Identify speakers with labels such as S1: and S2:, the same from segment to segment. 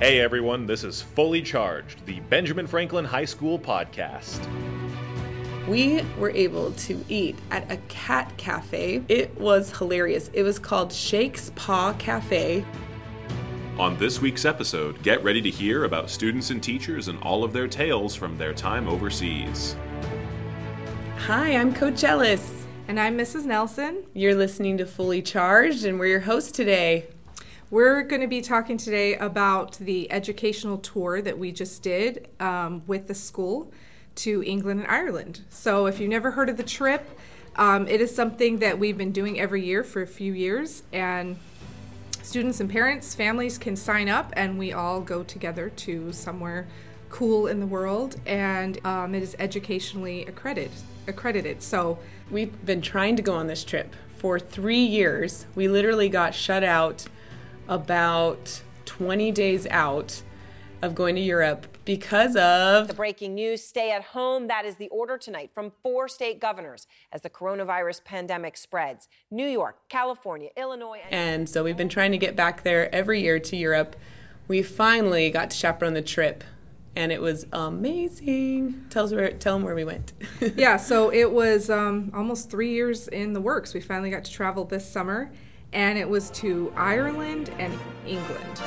S1: Hey everyone, this is Fully Charged, the Benjamin Franklin High School podcast.
S2: We were able to eat at a cat cafe. It was hilarious. It was called Shakespaw Cafe.
S1: On this week's episode, get ready to hear about students and teachers and all of their tales from their time overseas.
S2: Hi, I'm Coach Ellis.
S3: And I'm Mrs. Nelson.
S2: You're listening to Fully Charged, and we're your hosts today.
S3: We're going to be talking today about the educational tour that we just did um, with the school to England and Ireland. So, if you've never heard of the trip, um, it is something that we've been doing every year for a few years, and students and parents, families can sign up, and we all go together to somewhere cool in the world, and um, it is educationally accredited. Accredited. So,
S2: we've been trying to go on this trip for three years. We literally got shut out about 20 days out of going to Europe because of
S4: the breaking news stay at home. That is the order tonight from four state governors as the coronavirus pandemic spreads New York, California, Illinois.
S2: And, and so we've been trying to get back there every year to Europe. We finally got to chaperone the trip. And it was amazing. Tell us where, tell them where we went.
S3: yeah, so it was um, almost three years in the works. We finally got to travel this summer, and it was to Ireland and England.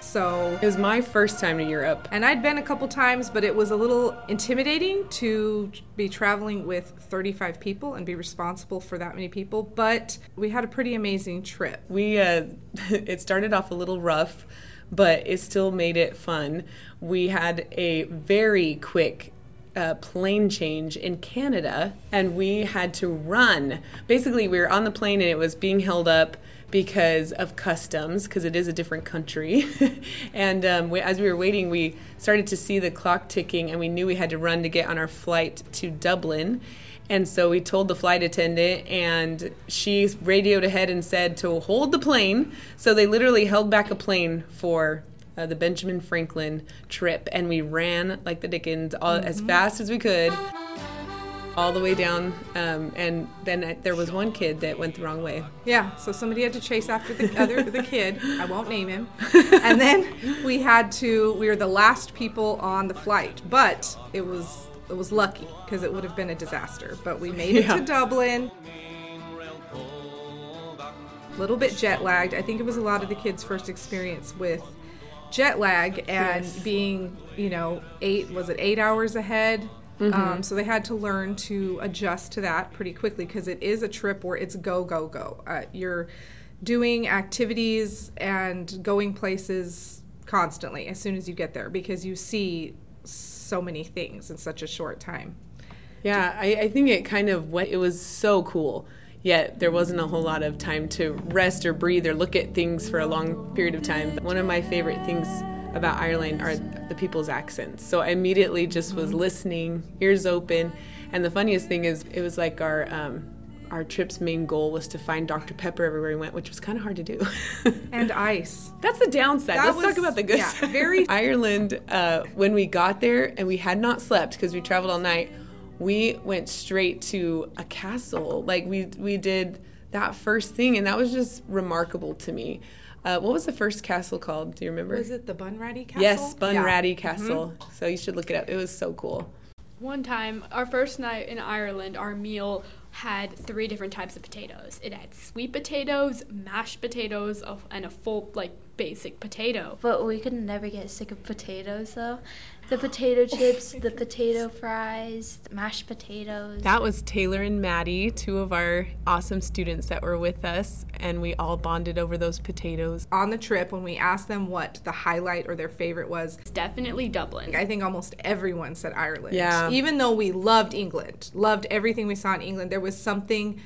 S3: So
S2: it was my first time to Europe.
S3: And I'd been a couple times, but it was a little intimidating to be traveling with 35 people and be responsible for that many people. But we had a pretty amazing trip.
S2: We uh, it started off a little rough, but it still made it fun. We had a very quick uh, plane change in Canada, and we had to run. Basically, we were on the plane and it was being held up because of customs, because it is a different country. and um, we, as we were waiting, we started to see the clock ticking, and we knew we had to run to get on our flight to Dublin. And so we told the flight attendant, and she radioed ahead and said to hold the plane. So they literally held back a plane for uh, the Benjamin Franklin trip, and we ran like the Dickens all, mm-hmm. as fast as we could. All the way down, um, and then I, there was one kid that went the wrong way.
S3: Yeah, so somebody had to chase after the other the kid. I won't name him. And then we had to. We were the last people on the flight, but it was it was lucky because it would have been a disaster. But we made it yeah. to Dublin. A little bit jet lagged. I think it was a lot of the kids' first experience with jet lag and yes. being, you know, eight was it eight hours ahead. Mm-hmm. Um, so they had to learn to adjust to that pretty quickly because it is a trip where it's go go go. Uh, you're doing activities and going places constantly as soon as you get there because you see so many things in such a short time.
S2: Yeah, I, I think it kind of what it was so cool yet there wasn't a whole lot of time to rest or breathe or look at things for a long period of time. One of my favorite things about Ireland are the people's accents. So I immediately just was listening, ears open. And the funniest thing is, it was like our um, our trip's main goal was to find Dr. Pepper everywhere we went, which was kind of hard to do.
S3: and ice.
S2: That's the downside. That Let's was, talk about the good yeah, side. Very Ireland. Uh, when we got there and we had not slept because we traveled all night we went straight to a castle. Like we we did that first thing, and that was just remarkable to me. Uh, what was the first castle called? Do you remember?
S3: Was it the Bunratty Castle?
S2: Yes, Bunratty yeah. Castle. Mm-hmm. So you should look it up. It was so cool.
S5: One time, our first night in Ireland, our meal had three different types of potatoes. It had sweet potatoes, mashed potatoes, and a full like basic potato.
S6: But we could never get sick of potatoes though the potato chips, the potato fries, the mashed potatoes.
S2: That was Taylor and Maddie, two of our awesome students that were with us, and we all bonded over those potatoes.
S3: On the trip, when we asked them what the highlight or their favorite was,
S5: it's definitely Dublin.
S3: I think almost everyone said Ireland.
S2: Yeah.
S3: Even though we loved England, loved everything we saw in England, there was something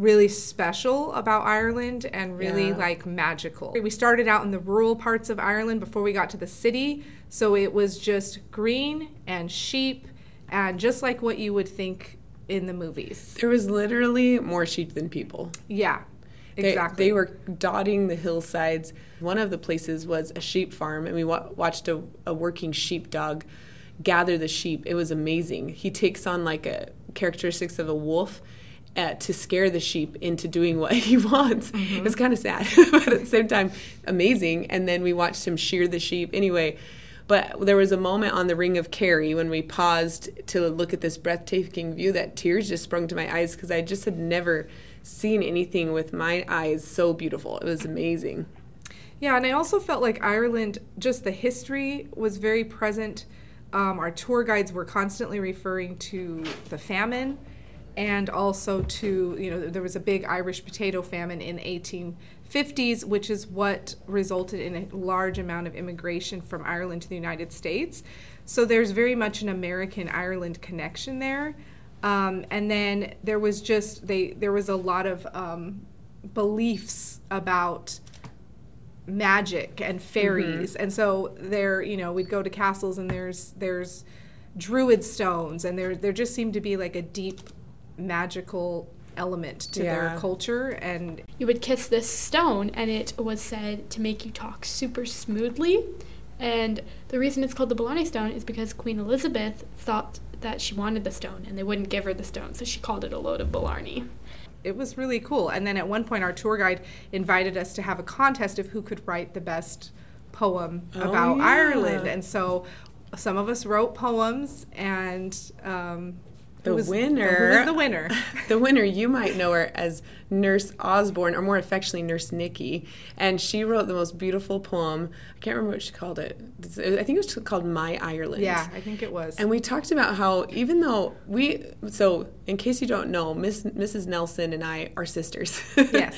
S3: really special about Ireland and really yeah. like magical. We started out in the rural parts of Ireland before we got to the city, so it was just green and sheep and just like what you would think in the movies.
S2: There was literally more sheep than people.
S3: Yeah.
S2: Exactly. They, they were dotting the hillsides. One of the places was a sheep farm, and we wa- watched a, a working sheepdog gather the sheep. It was amazing. He takes on like a characteristics of a wolf uh, to scare the sheep into doing what he wants. It's kind of sad, but at the same time, amazing. And then we watched him shear the sheep. Anyway, but there was a moment on the Ring of Kerry when we paused to look at this breathtaking view that tears just sprung to my eyes because I just had never seen anything with my eyes so beautiful. It was amazing.
S3: Yeah, and I also felt like Ireland, just the history was very present. Um, our tour guides were constantly referring to the famine and also to, you know, there was a big Irish potato famine in 1850s, which is what resulted in a large amount of immigration from Ireland to the United States. So there's very much an American Ireland connection there. Um, and then there was just they there was a lot of um, beliefs about magic and fairies and so there you know we'd go to castles and there's there's druid stones and there there just seemed to be like a deep magical element to their culture and
S5: You would kiss this stone, and it was said to make you talk super smoothly. And the reason it's called the Blarney Stone is because Queen Elizabeth thought that she wanted the stone, and they wouldn't give her the stone, so she called it a load of Blarney.
S3: it was really cool and then at one point our tour guide invited us to have a contest of who could write the best poem about
S2: yeah.
S3: ireland and so some of us wrote poems and um,
S2: The
S3: was-
S2: winner.
S3: who was the winner
S2: The winner, you might know her as Nurse Osborne, or more affectionately, Nurse Nikki. And she wrote the most beautiful poem. I can't remember what she called it. I think it was called My Ireland.
S3: yeah i think it was
S2: And we talked about how even though we, so in case you don't know, Miss, Mrs. Nelson and I are sisters.
S3: Yes.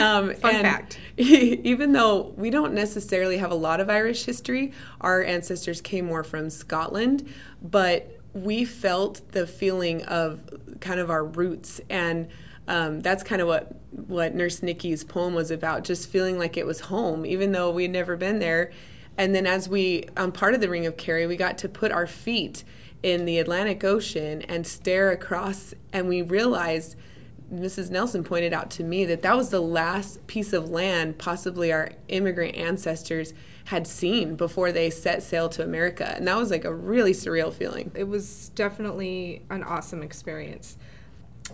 S2: um,
S3: Fun
S2: and
S3: fact.
S2: Even though we don't necessarily have a lot of Irish history, our ancestors came more from Scotland, but we felt the feeling of kind of our roots and. Um, that's kind of what what Nurse Nikki's poem was about, just feeling like it was home, even though we had never been there. And then as we, on part of the Ring of Kerry, we got to put our feet in the Atlantic Ocean and stare across, and we realized, Mrs. Nelson pointed out to me that that was the last piece of land possibly our immigrant ancestors had seen before they set sail to America. And that was like a really surreal feeling.
S3: it was definitely an awesome experience.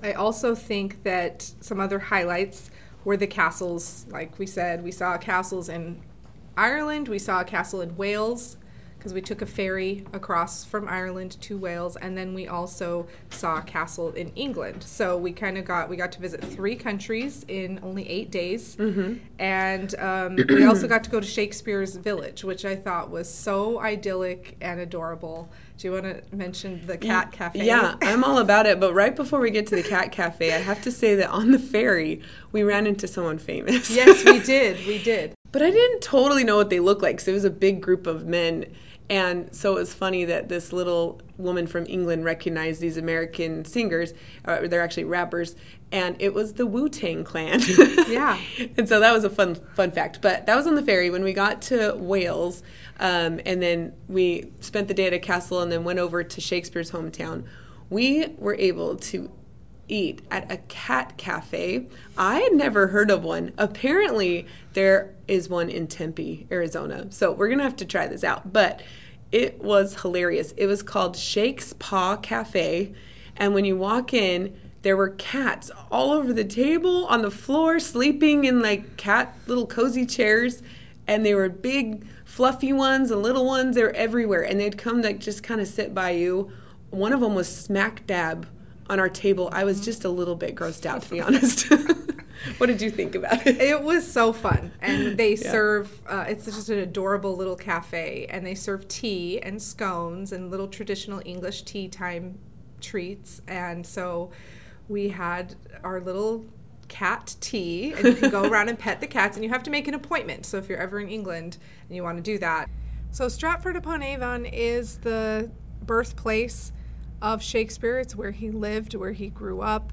S3: I also think that some other highlights were the castles. Like we said, we saw castles in Ireland, we saw a castle in Wales because we took a ferry across from Ireland to Wales, and then we also saw a castle in England. So we kind of got we got to visit three countries in only eight days, and um, we also got to go to Shakespeare's Village, which I thought was so idyllic and adorable. Do you want to mention the cat cafe?
S2: Yeah, I'm all about it. But right before we get to the cat cafe, I have to say that on the ferry, we ran into someone famous.
S3: yes, we did. We did.
S2: But I didn't totally know what they looked like because it was a big group of men. And so it was funny that this little woman from England recognized these American singers, or they're actually rappers, and it was the Wu Tang Clan.
S3: Yeah.
S2: and so that was a fun fun fact. But that was on the ferry when we got to Wales, um, and then we spent the day at a castle, and then went over to Shakespeare's hometown. We were able to eat at a cat cafe. I had never heard of one. Apparently, there is one in Tempe, Arizona. So we're gonna have to try this out. But it was hilarious. It was called Shakespaw Cafe, and when you walk in, there were cats all over the table, on the floor, sleeping in like cat little cozy chairs, and they were big, fluffy ones and little ones. They were everywhere, and they'd come like just kind of sit by you. One of them was smack dab on our table. I was just a little bit grossed out, to be honest. what did you think about it?
S3: It was so fun, and they serve. Uh, it's just an adorable little cafe, and they serve tea and scones and little traditional English tea time treats. And so, we had our little cat tea, and you can go around and pet the cats, and you have to make an appointment. So if you're ever in England and you want to do that, so Stratford upon Avon is the birthplace of Shakespeare. It's where he lived, where he grew up,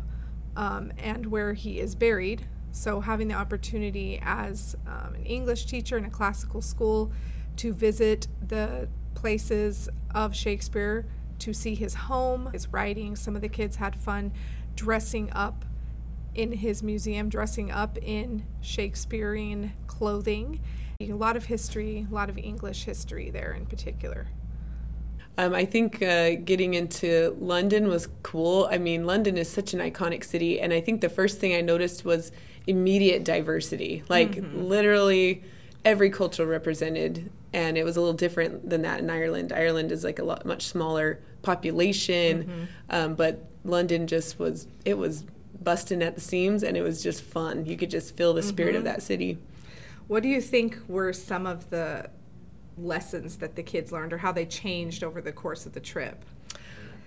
S3: um, and where he is buried. So, having the opportunity as um, an English teacher in a classical school to visit the places of Shakespeare, to see his home, his writings, some of the kids had fun dressing up in his museum, dressing up in Shakespearean clothing. A lot of history, a lot of English history there in particular.
S2: Um, I think uh, getting into London was cool. I mean, London is such an iconic city, and I think the first thing I noticed was immediate diversity. Like literally every culture represented, and it was a little different than that in Ireland. Ireland is like a lot much smaller population, um, but London just was it was busting at the seams, and it was just fun. You could just feel the spirit of that city.
S3: What do you think were some of the lessons that the kids learned or how they changed over the course of the trip?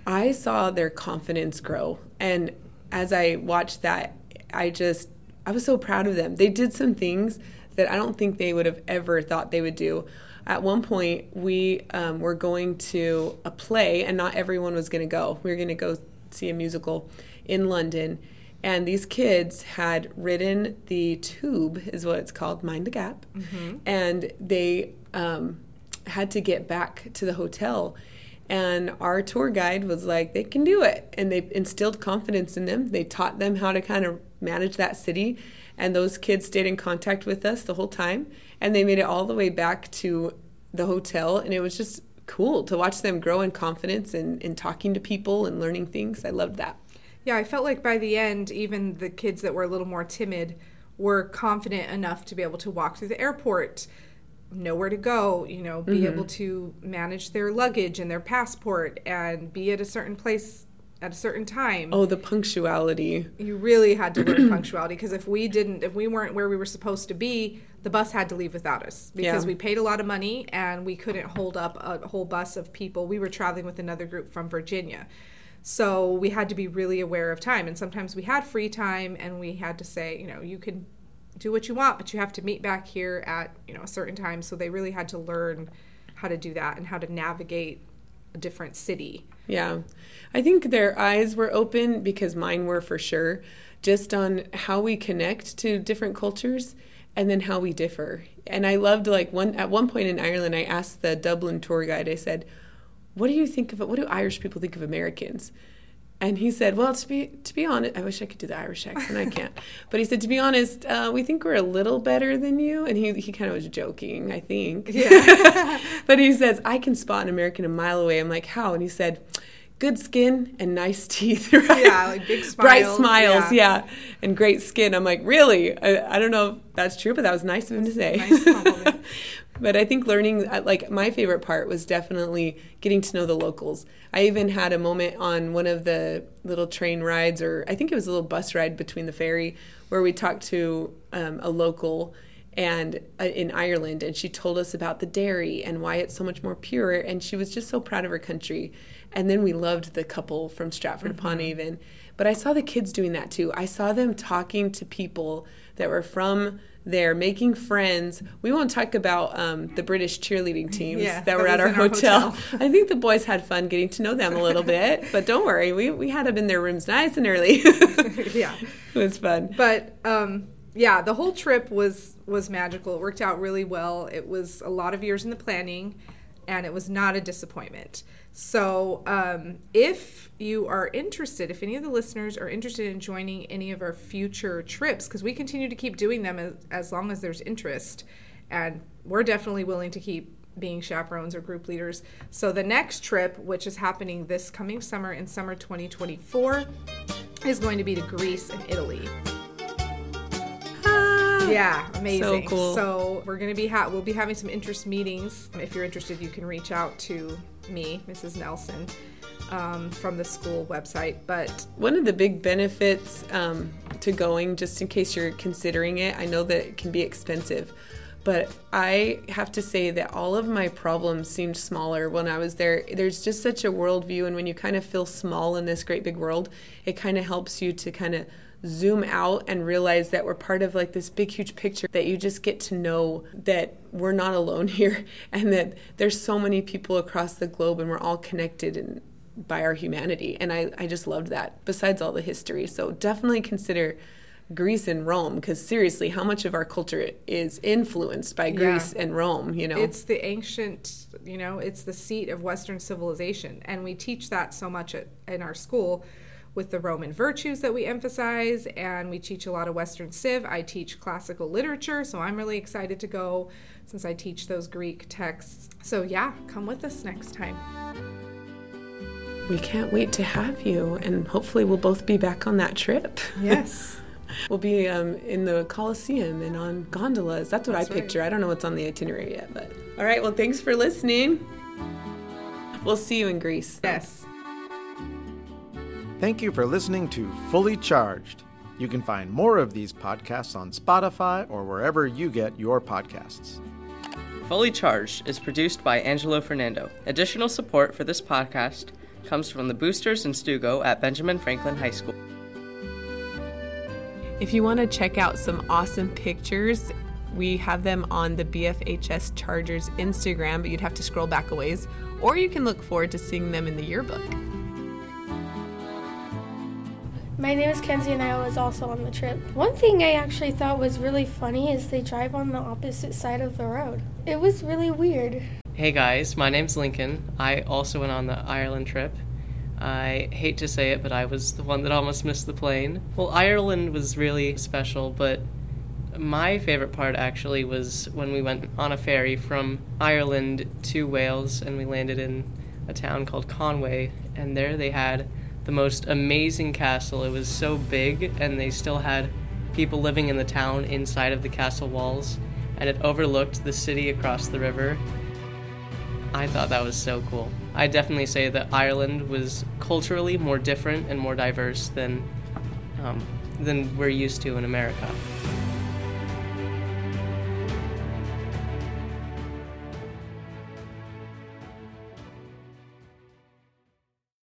S2: I saw their confidence grow. And as I watched that, I just, I was so proud of them. They did some things that I don't think they would have ever thought they would do. At one point, we um, were going to a play, and not everyone was going to go. We were going to go see a musical in London. And these kids had ridden the tube, is what it's called, Mind the Gap. And they um, had to get back to the hotel. And our tour guide was like, they can do it. And they instilled confidence in them. They taught them how to kind of manage that city. And those kids stayed in contact with us the whole time. And they made it all the way back to the hotel. And it was just cool to watch them grow in confidence and in talking to people and learning things. I loved that.
S3: Yeah, I felt like by the end, even the kids that were a little more timid were confident enough to be able to walk through the airport, know where to go, you know, be
S2: Mm-hmm.
S3: able to manage their luggage and their passport and be at a certain place at a certain time.
S2: Oh, the punctuality.
S3: You really had to learn punctuality because if we didn't, if we weren't where we were supposed to be, the bus had to leave without us because
S2: Yeah.
S3: we paid a lot of money and we couldn't hold up a whole bus of people. We were traveling with another group from Virginia. So we had to be really aware of time. And sometimes we had free time and we had to say, you know, you can do what you want, but you have to meet back here at, you know, a certain time. So they really had to learn how to do that and how to navigate a different city.
S2: Yeah. I think their eyes were open because mine were for sure, just on how we connect to different cultures and then how we differ. And I loved like one at one point in Ireland I asked the Dublin tour guide, I said, What do you think of it? what do Irish people think of Americans? And he said, "Well, to be to be honest, I wish I could do the Irish accent. I can't. but he said, to be honest, uh, we think we're a little better than you." And he he kind of was joking, I think. Yeah. but he says, "I can spot an American a mile away." I'm like, "How?" And he said, "Good skin and nice teeth, right?
S3: Yeah, like big smiles.
S2: bright
S3: smiles, yeah.
S2: yeah. and great skin." I'm like, "Really? I, I don't know if that's true, but that was nice of him to say."
S3: nice.
S2: But I think learning, uh, like my favorite part was definitely getting to know the locals. I even had a moment on one of the little train rides, or I think it was a little bus ride between the ferry, where we talked to um, a local and uh, in Ireland, and she told us about the dairy and why it's so much more pure, and she was just so proud of her country. And then we loved the couple from Stratford upon Avon. But I saw the kids doing that too. I saw them talking to people that were from there, making friends. We won't talk about um, the British cheerleading teams
S3: Yeah,
S2: that were at
S3: our
S2: hotel.
S3: hotel.
S2: I think the boys had fun getting to know them a little bit. But don't worry, we, we had them in their rooms nice and early.
S3: yeah.
S2: it was fun.
S3: but um, yeah, the whole trip was was magical. It worked out really well. It was a lot of years in the planning, and it was not a disappointment. So, um, if you are interested, if any of the listeners are interested in joining any of our future trips, because we continue to keep doing them as, as long as there's interest, and we're definitely willing to keep being chaperones or group leaders. So, the next trip, which is happening this coming summer in summer 2024, is going to be to Greece and Italy. Yeah, amazing.
S2: cool.
S3: So we're gonna be ha- we'll be having some interest meetings. If you're interested, you can reach out to me, Mrs. Nelson, um, from the school website. But
S2: One of the big benefits um, to going, just in case you're considering it, I know that it can be expensive, but I have to say that all of my problems seemed smaller when I was there. There's just such a worldview, and when you kind of feel small in this great big world, it kind of helps you to kind of zoom out and realize that we're part of like this big huge picture that you just get to know that we're not alone here and that there's so many people across the globe and we're all connected and by our humanity. And I, I just loved that, besides all the history. So definitely consider Greece and Rome, because seriously, how much of our culture is influenced by Greece and Rome, you know?
S3: it's the ancient, you know, it's the seat of Western civilization, and we teach that so much at, in our school with the Roman virtues that we emphasize, and we teach a lot of Western Civ. I teach classical literature, so I'm really excited to go since I teach those Greek texts. So yeah, come with us next time.
S2: we can't wait to have you, and hopefully we'll both be back on that trip.
S3: Yes.
S2: we'll be um, in the Coliseum and on gondolas. That's what
S3: That's
S2: I
S3: right.
S2: picture. I don't know what's on the itinerary yet, but all right. Well, thanks for listening. We'll see you in Greece.
S3: yes.
S7: Thank you for listening to Fully Charged. You can find more of these podcasts on Spotify or wherever you get your podcasts.
S8: Fully Charged is produced by Angelo Fernando. Additional support for this podcast comes from the boosters and Stugo at Benjamin Franklin High School.
S2: If you want to check out some awesome pictures, we have them on the BFHS Chargers Instagram, but you'd have to scroll back a ways, or you can look forward to seeing them in the yearbook.
S9: My name is Kenzie and I was also on the trip. One thing I actually thought was really funny is they drive on the opposite side of the road. It was really weird.
S8: Hey guys, my name's Lincoln. I also went on the Ireland trip. I hate to say it, but I was the one that almost missed the plane. Well, Ireland was really special, but my favorite part actually was when we went on a ferry from Ireland to Wales and we landed in a town called Conway, and there they had the most amazing castle. It was so big, and they still had people living in the town inside of the castle walls, and it overlooked the city across the river. I thought that was so cool. I definitely say that Ireland was culturally more different and more diverse than um, than we're used to in America.